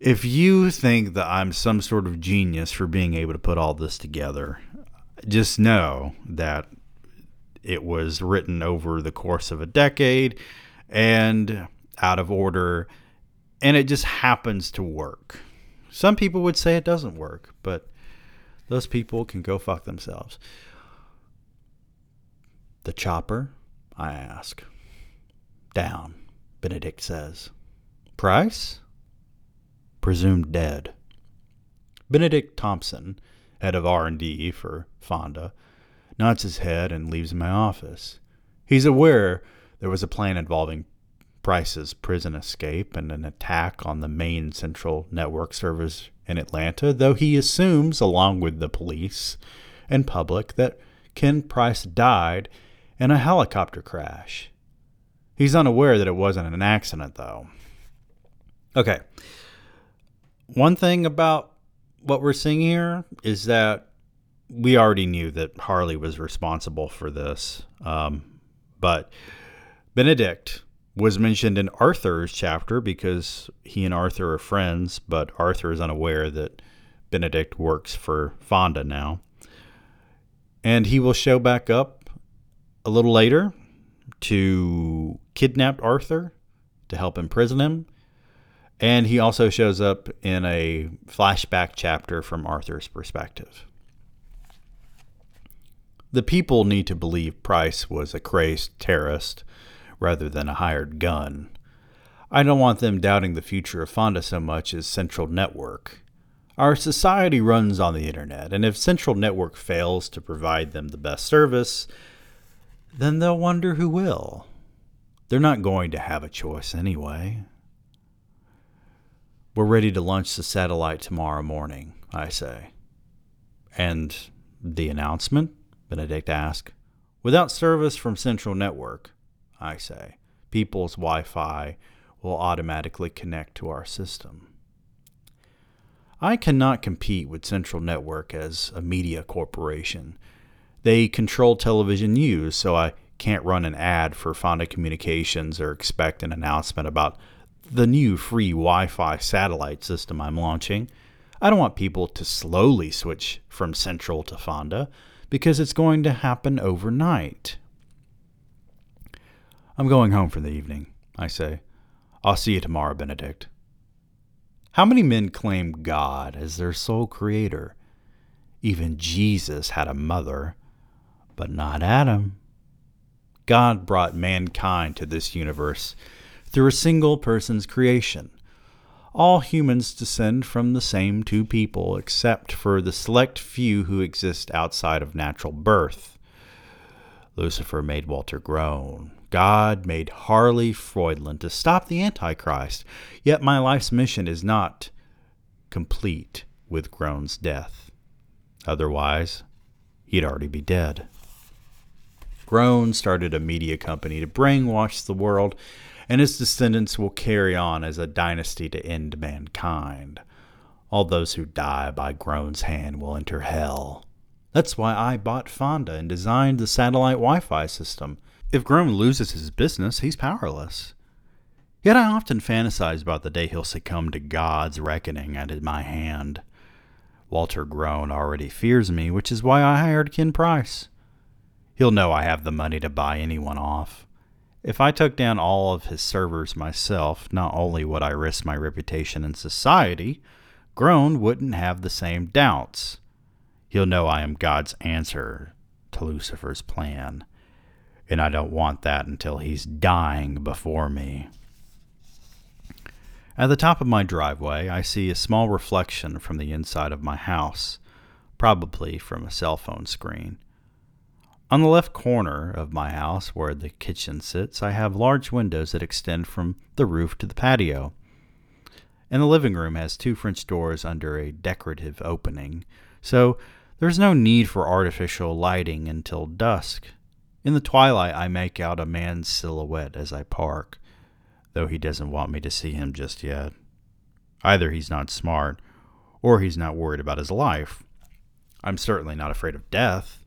If you think that I'm some sort of genius for being able to put all this together, just know that it was written over the course of a decade and out of order and it just happens to work. Some people would say it doesn't work, but those people can go fuck themselves. The chopper? I ask. Down, Benedict says. Price? Presumed dead. Benedict Thompson, head of R&D for Fonda, nods his head and leaves my office. He's aware there was a plan involving Price's prison escape and an attack on the main central network servers in Atlanta, though he assumes, along with the police and public, that Ken Price died in a helicopter crash. He's unaware that it wasn't an accident, though. Okay. One thing about what we're seeing here is that we already knew that Harley was responsible for this. Um, but Benedict was mentioned in Arthur's chapter because he and Arthur are friends, but Arthur is unaware that Benedict works for Fonda now. And he will show back up a little later to kidnap Arthur to help imprison him. And he also shows up in a flashback chapter from Arthur's perspective. The people need to believe Price was a crazed terrorist rather than a hired gun. I don't want them doubting the future of Fonda so much as Central Network. Our society runs on the internet, and if Central Network fails to provide them the best service, then they'll wonder who will. They're not going to have a choice anyway. We're ready to launch the satellite tomorrow morning, I say. And the announcement? Benedict asked. Without service from Central Network, I say. People's Wi Fi will automatically connect to our system. I cannot compete with Central Network as a media corporation. They control television news, so I can't run an ad for Fonda Communications or expect an announcement about the new free Wi Fi satellite system I'm launching. I don't want people to slowly switch from Central to Fonda because it's going to happen overnight. I'm going home for the evening, I say. I'll see you tomorrow, Benedict. How many men claim God as their sole creator? Even Jesus had a mother, but not Adam. God brought mankind to this universe through a single person's creation. All humans descend from the same two people, except for the select few who exist outside of natural birth. Lucifer made Walter Groan. God made Harley Freudland to stop the Antichrist, yet my life's mission is not complete with Groan's death. Otherwise, he'd already be dead. Groan started a media company to brainwash the world, and his descendants will carry on as a dynasty to end mankind. All those who die by Groan's hand will enter hell. That's why I bought Fonda and designed the satellite Wi Fi system. If Groan loses his business, he's powerless. Yet I often fantasize about the day he'll succumb to God's reckoning at my hand. Walter Groan already fears me, which is why I hired Ken Price. He'll know I have the money to buy anyone off. If I took down all of his servers myself, not only would I risk my reputation in society, Groan wouldn't have the same doubts. He'll know I am God's answer to Lucifer's plan and I don't want that until he's dying before me. At the top of my driveway, I see a small reflection from the inside of my house, probably from a cell phone screen. On the left corner of my house, where the kitchen sits, I have large windows that extend from the roof to the patio. And the living room has two French doors under a decorative opening, so there's no need for artificial lighting until dusk. In the twilight, I make out a man's silhouette as I park, though he doesn't want me to see him just yet. Either he's not smart, or he's not worried about his life. I'm certainly not afraid of death.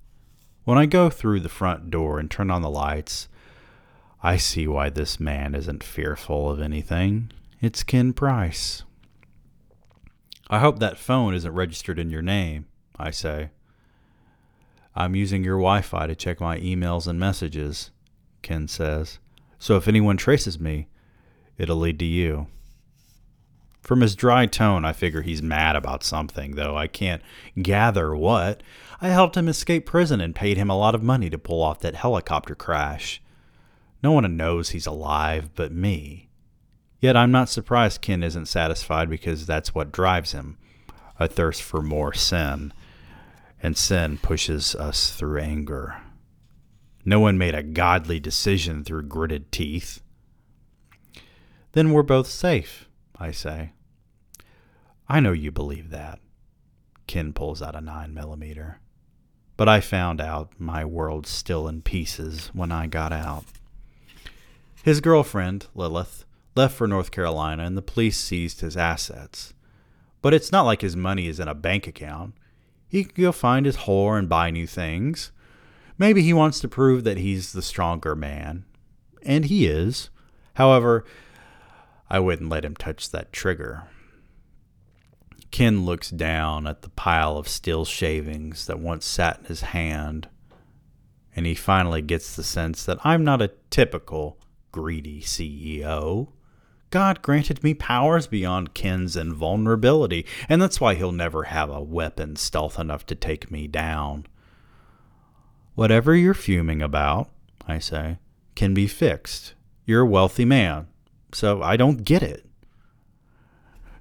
When I go through the front door and turn on the lights, I see why this man isn't fearful of anything. It's Ken Price. I hope that phone isn't registered in your name, I say. I'm using your Wi Fi to check my emails and messages, Ken says. So if anyone traces me, it'll lead to you. From his dry tone, I figure he's mad about something, though I can't gather what. I helped him escape prison and paid him a lot of money to pull off that helicopter crash. No one knows he's alive but me. Yet I'm not surprised Ken isn't satisfied because that's what drives him a thirst for more sin and sin pushes us through anger. No one made a godly decision through gritted teeth. Then we're both safe, I say. I know you believe that. Ken pulls out a 9 millimeter. But I found out my world's still in pieces when I got out. His girlfriend, Lilith, left for North Carolina and the police seized his assets. But it's not like his money is in a bank account. He can go find his whore and buy new things. Maybe he wants to prove that he's the stronger man. And he is. However, I wouldn't let him touch that trigger. Ken looks down at the pile of steel shavings that once sat in his hand, and he finally gets the sense that I'm not a typical greedy CEO. God granted me powers beyond Ken's invulnerability, and that's why he'll never have a weapon stealth enough to take me down. Whatever you're fuming about, I say, can be fixed. You're a wealthy man, so I don't get it.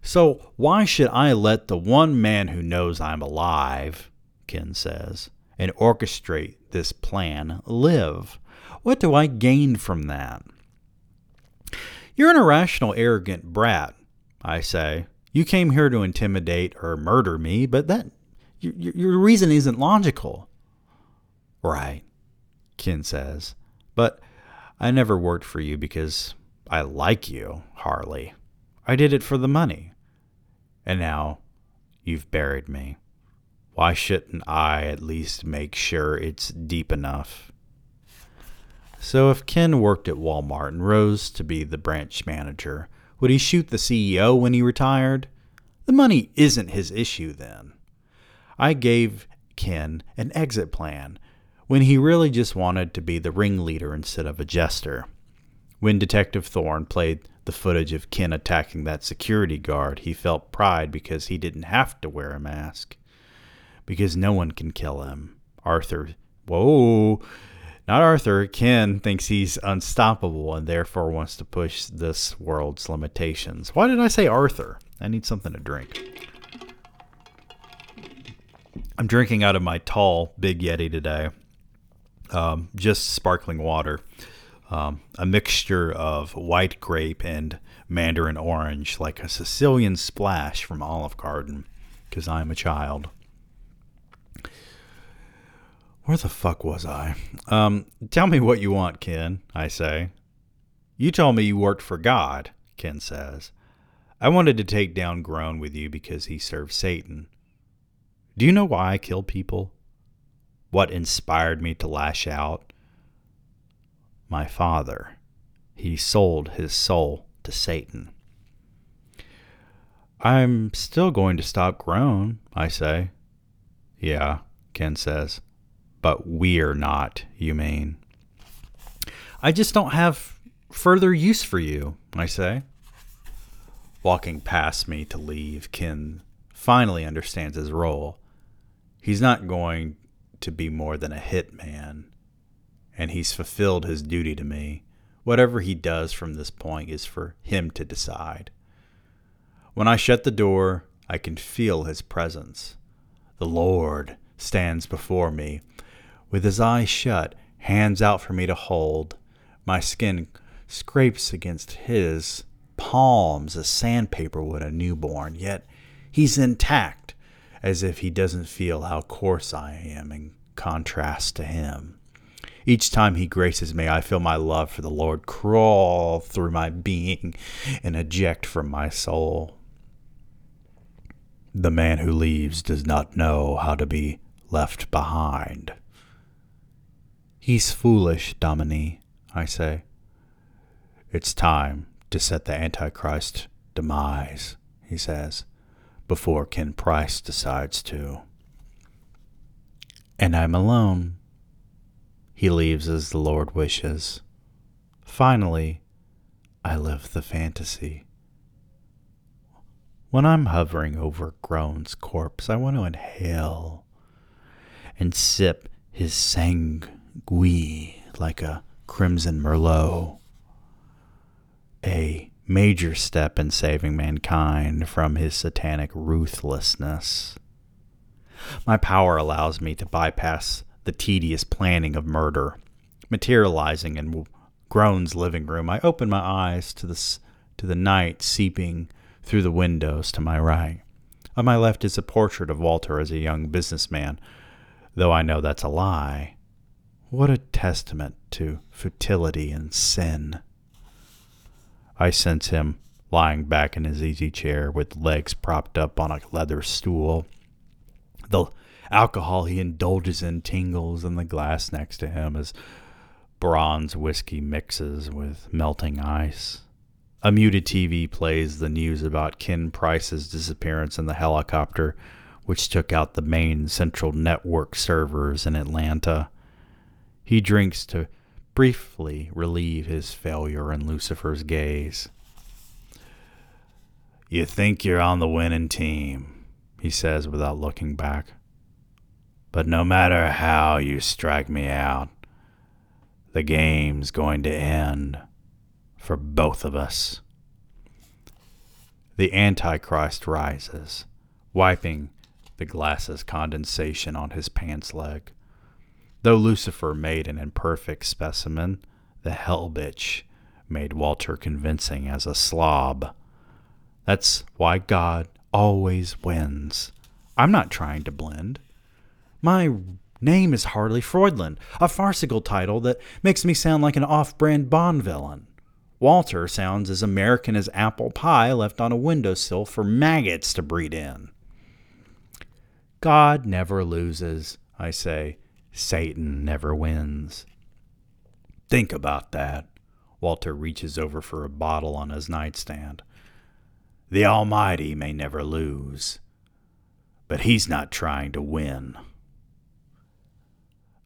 So why should I let the one man who knows I'm alive, Ken says, and orchestrate this plan live? What do I gain from that? You're an irrational, arrogant brat, I say. You came here to intimidate or murder me, but that your, your reason isn't logical. Right, Ken says. But I never worked for you because I like you, Harley. I did it for the money. And now you've buried me. Why shouldn't I at least make sure it's deep enough? So if Ken worked at Walmart and rose to be the branch manager, would he shoot the CEO when he retired? The money isn't his issue then. I gave Ken an exit plan when he really just wanted to be the ringleader instead of a jester. When Detective Thorn played the footage of Ken attacking that security guard, he felt pride because he didn't have to wear a mask. Because no one can kill him. Arthur, whoa, not Arthur. Ken thinks he's unstoppable and therefore wants to push this world's limitations. Why did I say Arthur? I need something to drink. I'm drinking out of my tall Big Yeti today. Um, just sparkling water. Um, a mixture of white grape and mandarin orange, like a Sicilian splash from Olive Garden, because I'm a child. Where the fuck was I? Um, tell me what you want, Ken, I say. You told me you worked for God, Ken says. I wanted to take down Groan with you because he served Satan. Do you know why I kill people? What inspired me to lash out? My father. He sold his soul to Satan. I'm still going to stop Groan, I say. Yeah, Ken says but we're not, you mean? I just don't have further use for you, I say. Walking past me to leave, Ken finally understands his role. He's not going to be more than a hitman, and he's fulfilled his duty to me. Whatever he does from this point is for him to decide. When I shut the door, I can feel his presence. The Lord stands before me, with his eyes shut, hands out for me to hold. My skin scrapes against his palms as sandpaper would a newborn, yet he's intact, as if he doesn't feel how coarse I am in contrast to him. Each time he graces me, I feel my love for the Lord crawl through my being and eject from my soul. The man who leaves does not know how to be left behind. He's foolish, Domine, I say. It's time to set the Antichrist demise, he says, before Ken Price decides to. And I'm alone. He leaves as the Lord wishes. Finally, I live the fantasy. When I'm hovering over Groan's corpse, I want to inhale and sip his sanguine like a crimson merlot. A major step in saving mankind from his satanic ruthlessness. My power allows me to bypass the tedious planning of murder. Materializing in Groan's living room, I open my eyes to the, to the night seeping through the windows to my right. On my left is a portrait of Walter as a young businessman, though I know that's a lie. What a testament to futility and sin. I sense him lying back in his easy chair with legs propped up on a leather stool. The alcohol he indulges in tingles in the glass next to him as bronze whiskey mixes with melting ice. A muted TV plays the news about Ken Price's disappearance in the helicopter, which took out the main central network servers in Atlanta. He drinks to briefly relieve his failure in Lucifer's gaze. You think you're on the winning team, he says without looking back. But no matter how you strike me out, the game's going to end for both of us. The Antichrist rises, wiping the glass's condensation on his pants leg. Though Lucifer made an imperfect specimen, the hell bitch made Walter convincing as a slob. That's why God always wins. I'm not trying to blend. My name is Harley Freudland, a farcical title that makes me sound like an off brand Bond villain. Walter sounds as American as apple pie left on a windowsill for maggots to breed in. God never loses, I say. Satan never wins. Think about that. Walter reaches over for a bottle on his nightstand. The Almighty may never lose, but he's not trying to win.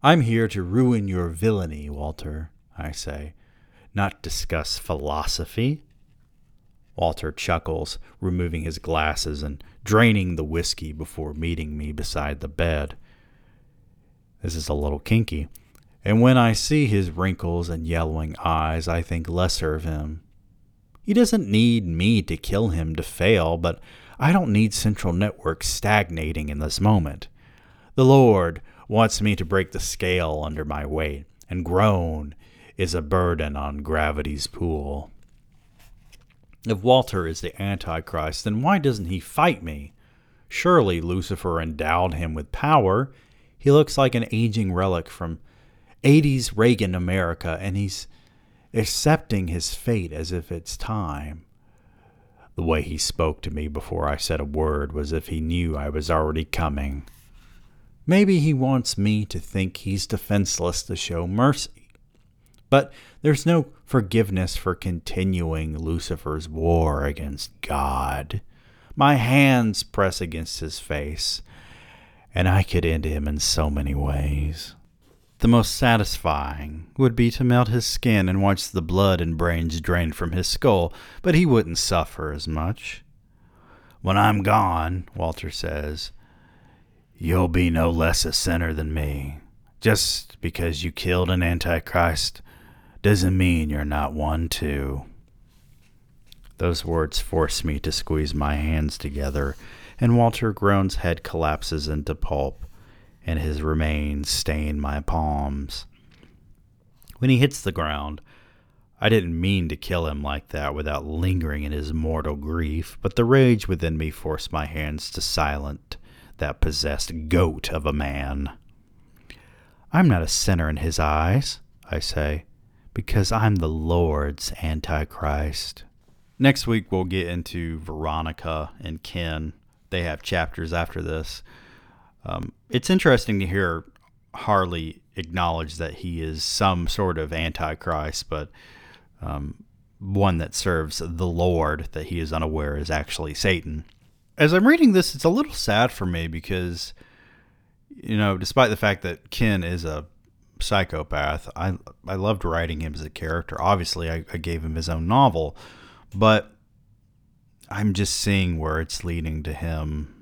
I'm here to ruin your villainy, Walter, I say, not discuss philosophy. Walter chuckles, removing his glasses and draining the whiskey before meeting me beside the bed. This is a little kinky, and when I see his wrinkles and yellowing eyes, I think lesser of him. He doesn't need me to kill him to fail, but I don't need Central Network stagnating in this moment. The Lord wants me to break the scale under my weight, and Groan is a burden on gravity's pool. If Walter is the Antichrist, then why doesn't he fight me? Surely Lucifer endowed him with power. He looks like an aging relic from 80s Reagan America, and he's accepting his fate as if it's time. The way he spoke to me before I said a word was if he knew I was already coming. Maybe he wants me to think he's defenseless to show mercy. But there's no forgiveness for continuing Lucifer's war against God. My hands press against his face, and I could end him in so many ways. The most satisfying would be to melt his skin and watch the blood and brains drain from his skull, but he wouldn't suffer as much. When I'm gone, Walter says, You'll be no less a sinner than me. Just because you killed an Antichrist doesn't mean you're not one too. Those words force me to squeeze my hands together, and Walter Groan's head collapses into pulp, and his remains stain my palms. When he hits the ground, I didn't mean to kill him like that without lingering in his mortal grief, but the rage within me forced my hands to silence that possessed goat of a man. I'm not a sinner in his eyes, I say, because I'm the Lord's Antichrist. Next week, we'll get into Veronica and Ken. They have chapters after this. Um, it's interesting to hear Harley acknowledge that he is some sort of Antichrist, but um, one that serves the Lord that he is unaware is actually Satan. As I'm reading this, it's a little sad for me because, you know, despite the fact that Ken is a psychopath, I I loved writing him as a character. Obviously, I, I gave him his own novel, but I'm just seeing where it's leading to him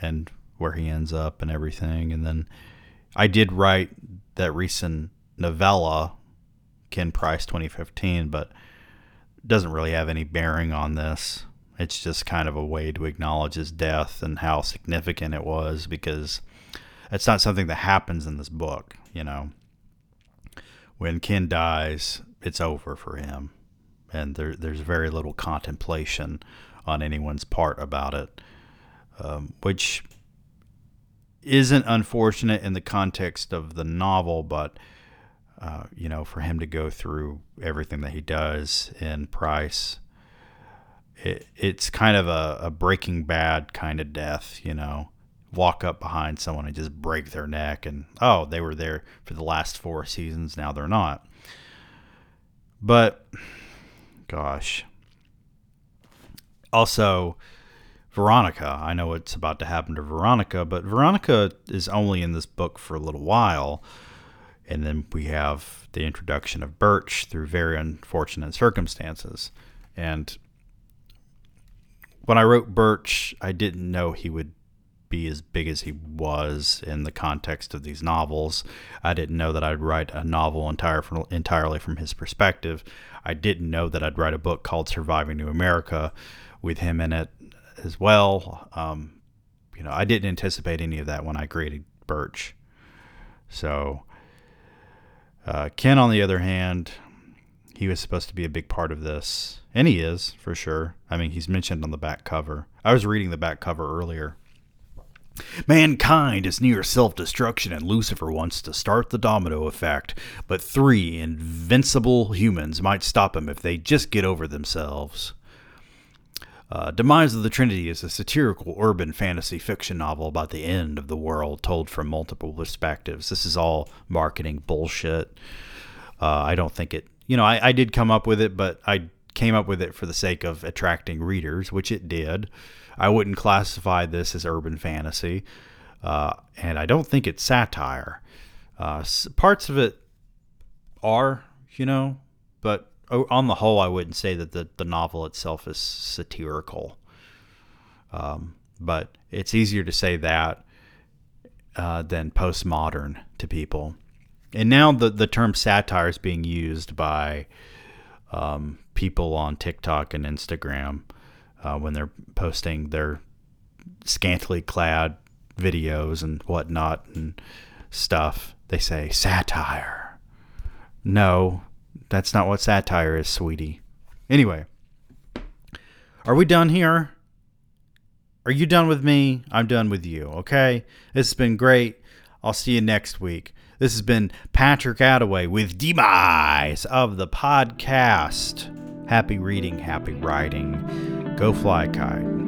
and where he ends up and everything. And then I did write that recent novella Ken Price 2015, but doesn't really have any bearing on this. It's just kind of a way to acknowledge his death and how significant it was because it's not something that happens in this book, you know. When Ken dies, it's over for him. And there, there's very little contemplation on anyone's part about it, um, which isn't unfortunate in the context of the novel, but uh, you know, for him to go through everything that he does in Price, it, it's kind of a, a Breaking Bad kind of death, you know. Walk up behind someone and just break their neck, and oh, they were there for the last four seasons, now they're not. But, gosh. Also, Veronica. I know what's about to happen to Veronica, but Veronica is only in this book for a little while. And then we have the introduction of Birch through very unfortunate circumstances. And when I wrote Birch, I didn't know he would be as big as he was in the context of these novels. I didn't know that I'd write a novel entire from, entirely from his perspective. I didn't know that I'd write a book called Surviving New America with him in it as well. Um, you know, I didn't anticipate any of that when I created Birch. So uh, Ken, on the other hand, he was supposed to be a big part of this, and he is for sure. I mean, he's mentioned on the back cover. I was reading the back cover earlier. Mankind is near self destruction, and Lucifer wants to start the domino effect. But three invincible humans might stop him if they just get over themselves. Uh, Demise of the Trinity is a satirical urban fantasy fiction novel about the end of the world told from multiple perspectives. This is all marketing bullshit. Uh, I don't think it, you know, I, I did come up with it, but I came up with it for the sake of attracting readers, which it did. I wouldn't classify this as urban fantasy, uh, and I don't think it's satire. Uh, parts of it are, you know, but on the whole, I wouldn't say that the, the novel itself is satirical. Um, but it's easier to say that uh, than postmodern to people. And now the, the term satire is being used by um, people on TikTok and Instagram uh, when they're posting their scantily clad videos and whatnot and stuff. They say satire. No, that's not what satire is, sweetie. Anyway, are we done here? Are you done with me? I'm done with you, okay? It's been great. I'll see you next week. This has been Patrick Attaway with Demise of the podcast. Happy reading, happy writing. Go fly kite.